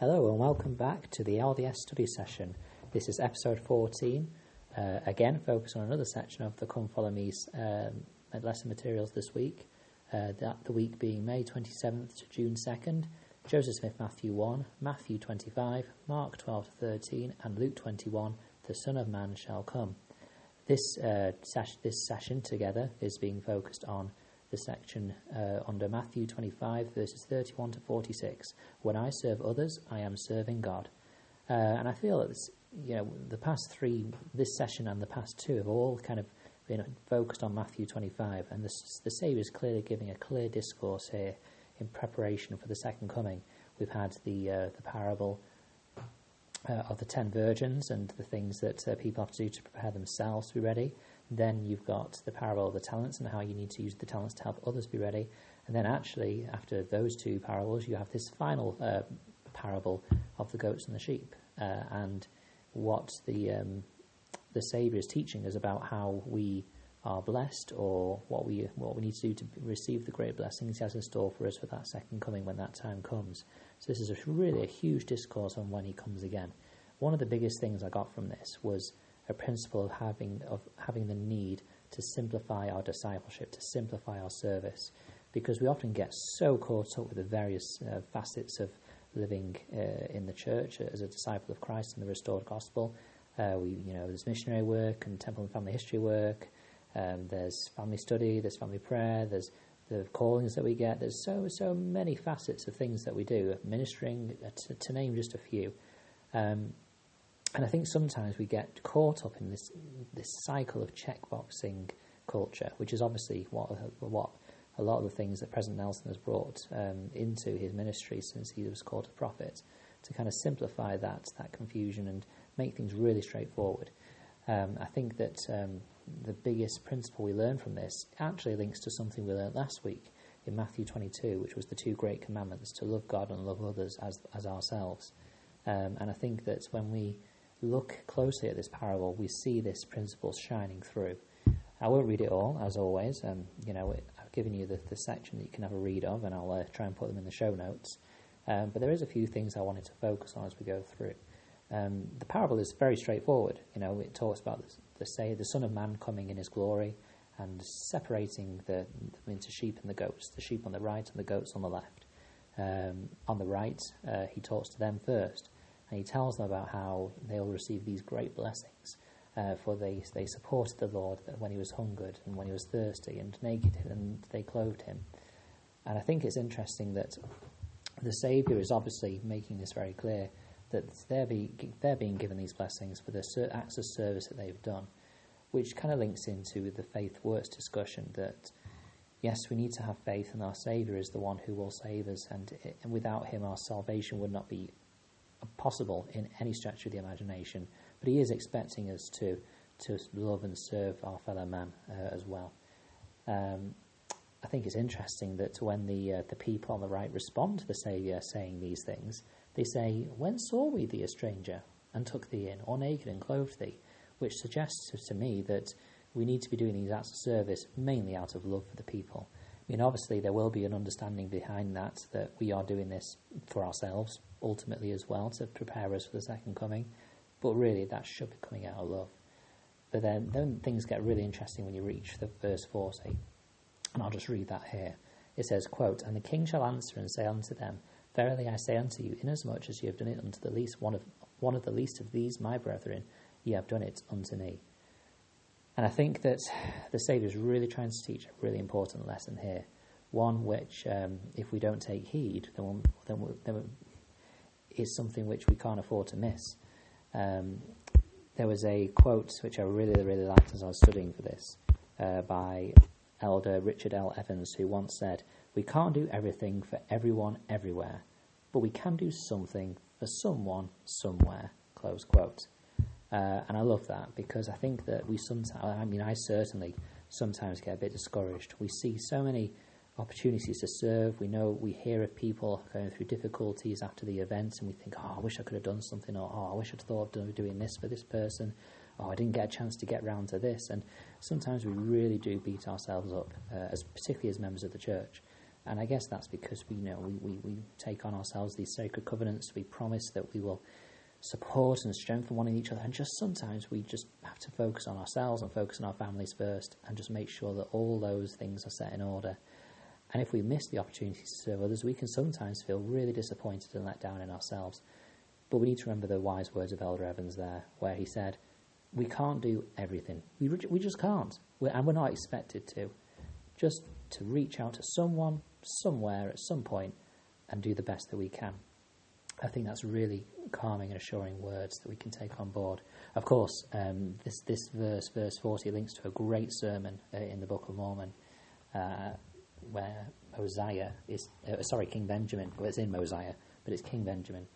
Hello and welcome back to the LDS study session. This is episode 14, uh, again focus on another section of the Come Follow Me um, lesson materials this week. Uh, that the week being May 27th to June 2nd, Joseph Smith Matthew 1, Matthew 25, Mark 12 to 13, and Luke 21, the Son of Man shall come. This, uh, ses- this session together is being focused on the section uh, under Matthew 25, verses 31 to 46. When I serve others, I am serving God. Uh, and I feel that you know the past three, this session and the past two, have all kind of been focused on Matthew 25, and the, the Saviour is clearly giving a clear discourse here in preparation for the second coming. We've had the uh, the parable uh, of the ten virgins and the things that uh, people have to do to prepare themselves to be ready. Then you've got the parable of the talents and how you need to use the talents to help others be ready. And then, actually, after those two parables, you have this final uh, parable of the goats and the sheep, uh, and what the um, the Saviour is teaching us about how we are blessed, or what we what we need to do to receive the great blessings He has in store for us for that second coming when that time comes. So this is a, really a huge discourse on when He comes again. One of the biggest things I got from this was a principle of having of having the need to simplify our discipleship, to simplify our service, because we often get so caught up with the various uh, facets of living uh, in the church as a disciple of Christ in the restored gospel. Uh, we, you know, there's missionary work and temple and family history work. Um, there's family study. There's family prayer. There's the callings that we get. There's so so many facets of things that we do, ministering uh, to, to name just a few. Um, and I think sometimes we get caught up in this this cycle of checkboxing culture, which is obviously what what a lot of the things that President Nelson has brought um, into his ministry since he was called a prophet, to kind of simplify that that confusion and make things really straightforward. Um, I think that um, the biggest principle we learn from this actually links to something we learned last week in Matthew 22, which was the two great commandments to love God and love others as as ourselves. Um, and I think that when we look closely at this parable, we see this principle shining through. I won't read it all, as always. Um, you know, I've given you the, the section that you can have a read of, and I'll uh, try and put them in the show notes. Um, but there is a few things I wanted to focus on as we go through. Um, the parable is very straightforward. You know, it talks about the, the say the Son of Man coming in His glory and separating the into sheep and the goats. The sheep on the right and the goats on the left. Um, on the right, uh, He talks to them first and he tells them about how they'll receive these great blessings. Uh, for they, they supported the Lord when he was hungered and when he was thirsty and naked, and they clothed him. And I think it's interesting that the Saviour is obviously making this very clear that they're, be, they're being given these blessings for the acts of service that they've done, which kind of links into the faith works discussion that yes, we need to have faith, and our Saviour is the one who will save us, and, and without him, our salvation would not be possible in any stretch of the imagination, but he is expecting us to to love and serve our fellow man uh, as well. Um, I think it's interesting that when the uh, the people on the right respond to the Saviour saying these things, they say, "When saw we thee a stranger and took thee in, or naked and clothed thee?" Which suggests to me that we need to be doing these acts of service mainly out of love for the people. Mean, obviously, there will be an understanding behind that that we are doing this for ourselves, ultimately as well to prepare us for the second coming. But really, that should be coming out of love. But then, then things get really interesting when you reach the verse 40. And I'll just read that here. It says, quote, And the king shall answer and say unto them, Verily I say unto you, inasmuch as ye have done it unto the least one of one of the least of these my brethren, ye have done it unto me. And I think that the Saviour is really trying to teach a really important lesson here. One which, um, if we don't take heed, then, we'll, then, we'll, then is something which we can't afford to miss. Um, there was a quote which I really, really liked as I was studying for this uh, by Elder Richard L. Evans, who once said, We can't do everything for everyone everywhere, but we can do something for someone somewhere. Close quote. Uh, and I love that because I think that we sometimes, I mean, I certainly sometimes get a bit discouraged. We see so many opportunities to serve. We know we hear of people going through difficulties after the events, and we think, "Oh, I wish I could have done something," or "Oh, I wish I'd thought of doing this for this person." Oh, I didn't get a chance to get round to this, and sometimes we really do beat ourselves up, uh, as particularly as members of the church. And I guess that's because we you know we, we, we take on ourselves these sacred covenants. We promise that we will support and strengthen one in each other. And just sometimes we just have to focus on ourselves and focus on our families first and just make sure that all those things are set in order. And if we miss the opportunity to serve others, we can sometimes feel really disappointed and let down in ourselves. But we need to remember the wise words of Elder Evans there, where he said, We can't do everything. We, we just can't. We're, and we're not expected to. Just to reach out to someone, somewhere, at some point, and do the best that we can. I think that's really calming and assuring words that we can take on board. Of course, um, this, this verse, verse 40, links to a great sermon uh, in the Book of Mormon. Uh, where Mosiah is, uh, sorry, King Benjamin, well, it's in Mosiah, but it's King Benjamin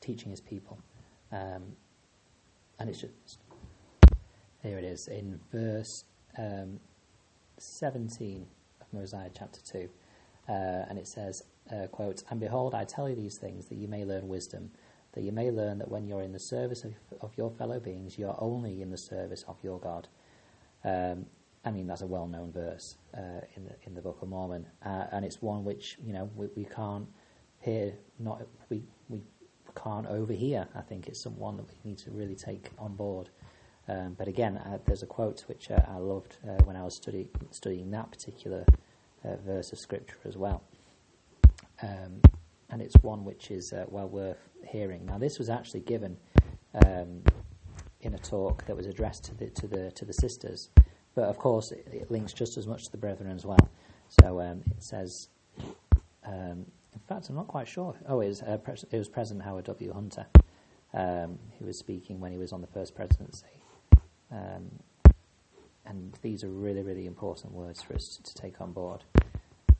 teaching his people. Um, and it's just, here it is, in verse um, 17 of Mosiah chapter 2. Uh, and it says, uh, quote, And behold, I tell you these things that you may learn wisdom, that you may learn that when you're in the service of, of your fellow beings, you're only in the service of your God. Um, I mean, that's a well-known verse uh, in the in the Book of Mormon, uh, and it's one which you know we, we can't hear, not we we can't overhear. I think it's someone that we need to really take on board. Um, but again, uh, there's a quote which uh, I loved uh, when I was study, studying that particular uh, verse of scripture as well, um, and it's one which is well worth hearing. Now, this was actually given um, in a talk that was addressed to the to the to the sisters. But of course, it, it, links just as much to the brethren as well. So um, it says, um, in fact, I'm not quite sure. Oh, it was, uh, Pres- it was President Howard W. Hunter um, who was speaking when he was on the first presidency. Um, and these are really, really important words for us to take on board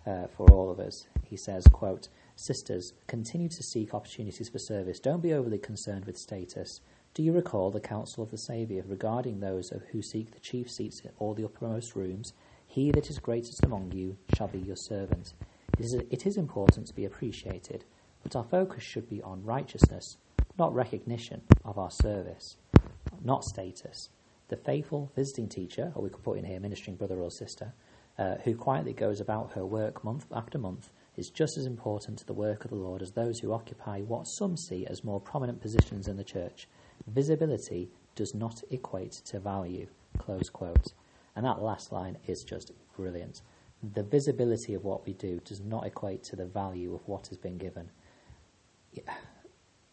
uh, for all of us. He says, quote, Sisters, continue to seek opportunities for service. Don't be overly concerned with status. Do you recall the counsel of the Saviour regarding those who seek the chief seats or the uppermost rooms? He that is greatest among you shall be your servant. It is, it is important to be appreciated, but our focus should be on righteousness, not recognition of our service, not status. The faithful visiting teacher, or we could put in here ministering brother or sister, uh, who quietly goes about her work month after month, is just as important to the work of the Lord as those who occupy what some see as more prominent positions in the church. Visibility does not equate to value. Close quote. And that last line is just brilliant. The visibility of what we do does not equate to the value of what has been given.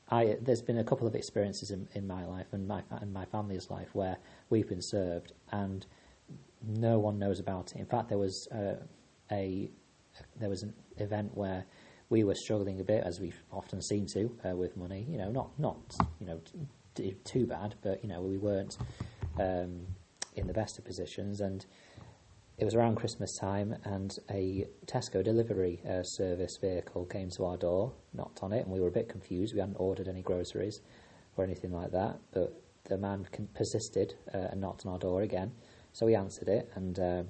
I, there's been a couple of experiences in, in my life and my, and my family's life where we've been served and no one knows about it. In fact, there was uh, a there was an event where we were struggling a bit, as we've often seem to, uh, with money. You know, not not you know too bad, but you know we weren't um, in the best of positions. And it was around Christmas time, and a Tesco delivery uh, service vehicle came to our door, knocked on it, and we were a bit confused. We hadn't ordered any groceries or anything like that, but the man persisted uh, and knocked on our door again. So we answered it, and uh,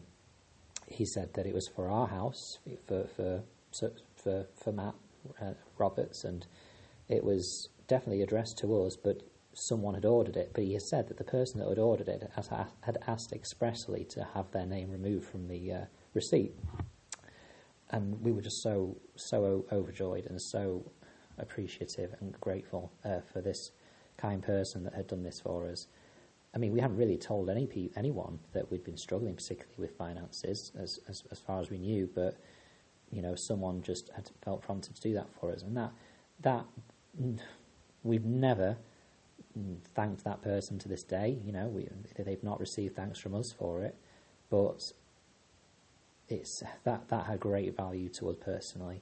he said that it was for our house, for for for for Matt uh, Roberts, and it was definitely addressed to us, but someone had ordered it, but he said that the person that had ordered it had asked expressly to have their name removed from the uh, receipt. And we were just so so overjoyed and so appreciative and grateful uh, for this kind person that had done this for us. I mean, we haven't really told any pe- anyone that we'd been struggling particularly with finances, as, as as far as we knew. But you know, someone just had felt prompted to do that for us, and that that mm, we've never thanked that person to this day. You know, we, they've not received thanks from us for it, but it's that that had great value to us personally.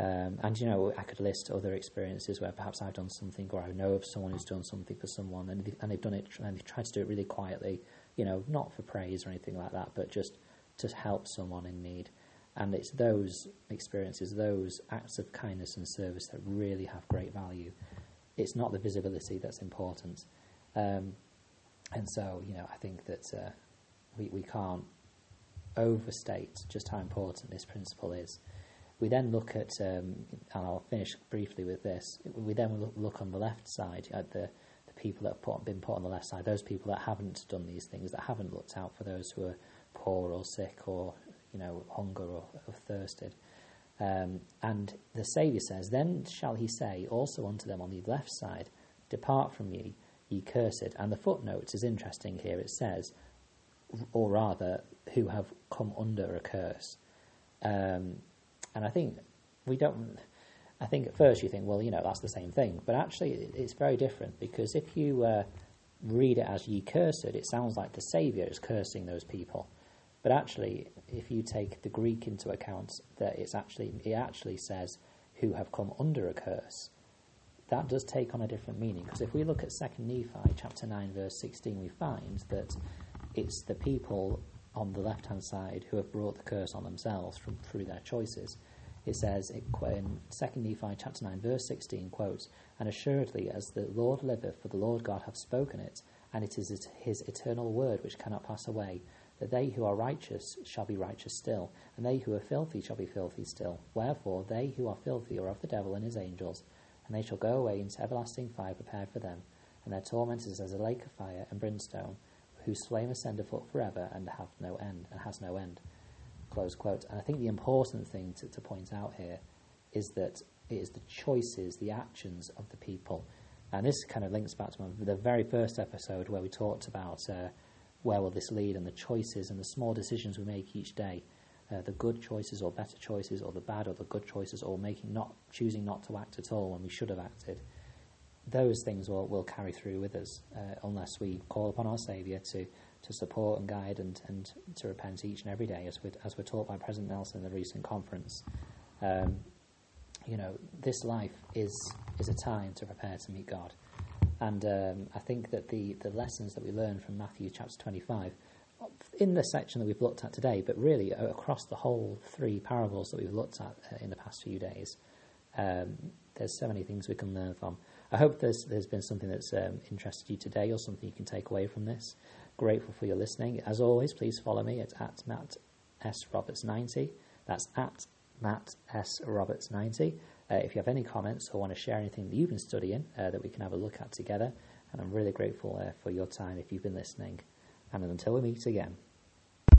Um, and you know, I could list other experiences where perhaps I've done something, or I know of someone who's done something for someone, and, they, and they've done it, and they've tried to do it really quietly. You know, not for praise or anything like that, but just to help someone in need. And it's those experiences, those acts of kindness and service that really have great value it's not the visibility that's important. Um, and so, you know, I think that uh, we, we can't overstate just how important this principle is. We then look at, um, and I'll finish briefly with this, we then look, on the left side at the, the people that have put, been put on the left side, those people that haven't done these things, that haven't looked out for those who are poor or sick or, you know, hunger or, or thirsted. Um, and the Saviour says, Then shall he say also unto them on the left side, Depart from me, ye cursed. And the footnote is interesting here. It says, or rather, who have come under a curse. Um, and I think we don't. I think at first you think, well, you know, that's the same thing. But actually, it's very different because if you uh, read it as ye cursed, it sounds like the Saviour is cursing those people. But actually, if you take the Greek into account, that it's actually it actually says who have come under a curse. That does take on a different meaning because if we look at Second Nephi chapter nine verse sixteen, we find that it's the people on the left hand side who have brought the curse on themselves from through their choices. It says in Second Nephi chapter nine verse sixteen quotes, and assuredly as the Lord liveth, for the Lord God hath spoken it, and it is his eternal word which cannot pass away that they who are righteous shall be righteous still, and they who are filthy shall be filthy still. Wherefore they who are filthy are of the devil and his angels, and they shall go away into everlasting fire prepared for them, and their torment is as a lake of fire and brimstone, whose flame ascendeth up forever and hath no end, and has no end. Close quote. And I think the important thing to, to point out here is that it is the choices, the actions of the people. And this kind of links back to the very first episode where we talked about uh, where will this lead and the choices and the small decisions we make each day, uh, the good choices or better choices or the bad or the good choices or making not choosing not to act at all when we should have acted. Those things will, will carry through with us uh, unless we call upon our Saviour to, to support and guide and, and to repent each and every day, as we're, as we're taught by President Nelson in the recent conference. Um, you know, this life is, is a time to prepare to meet God. And um, I think that the, the lessons that we learn from Matthew chapter 25, in the section that we've looked at today, but really across the whole three parables that we've looked at uh, in the past few days, um, there's so many things we can learn from. I hope there's, there's been something that's um, interested you today or something you can take away from this. Grateful for your listening. As always, please follow me at, at Matt S. Roberts 90. That's at Matt S. Roberts 90. Uh, if you have any comments or want to share anything that you've been studying uh, that we can have a look at together, and I'm really grateful uh, for your time if you've been listening. And until we meet again.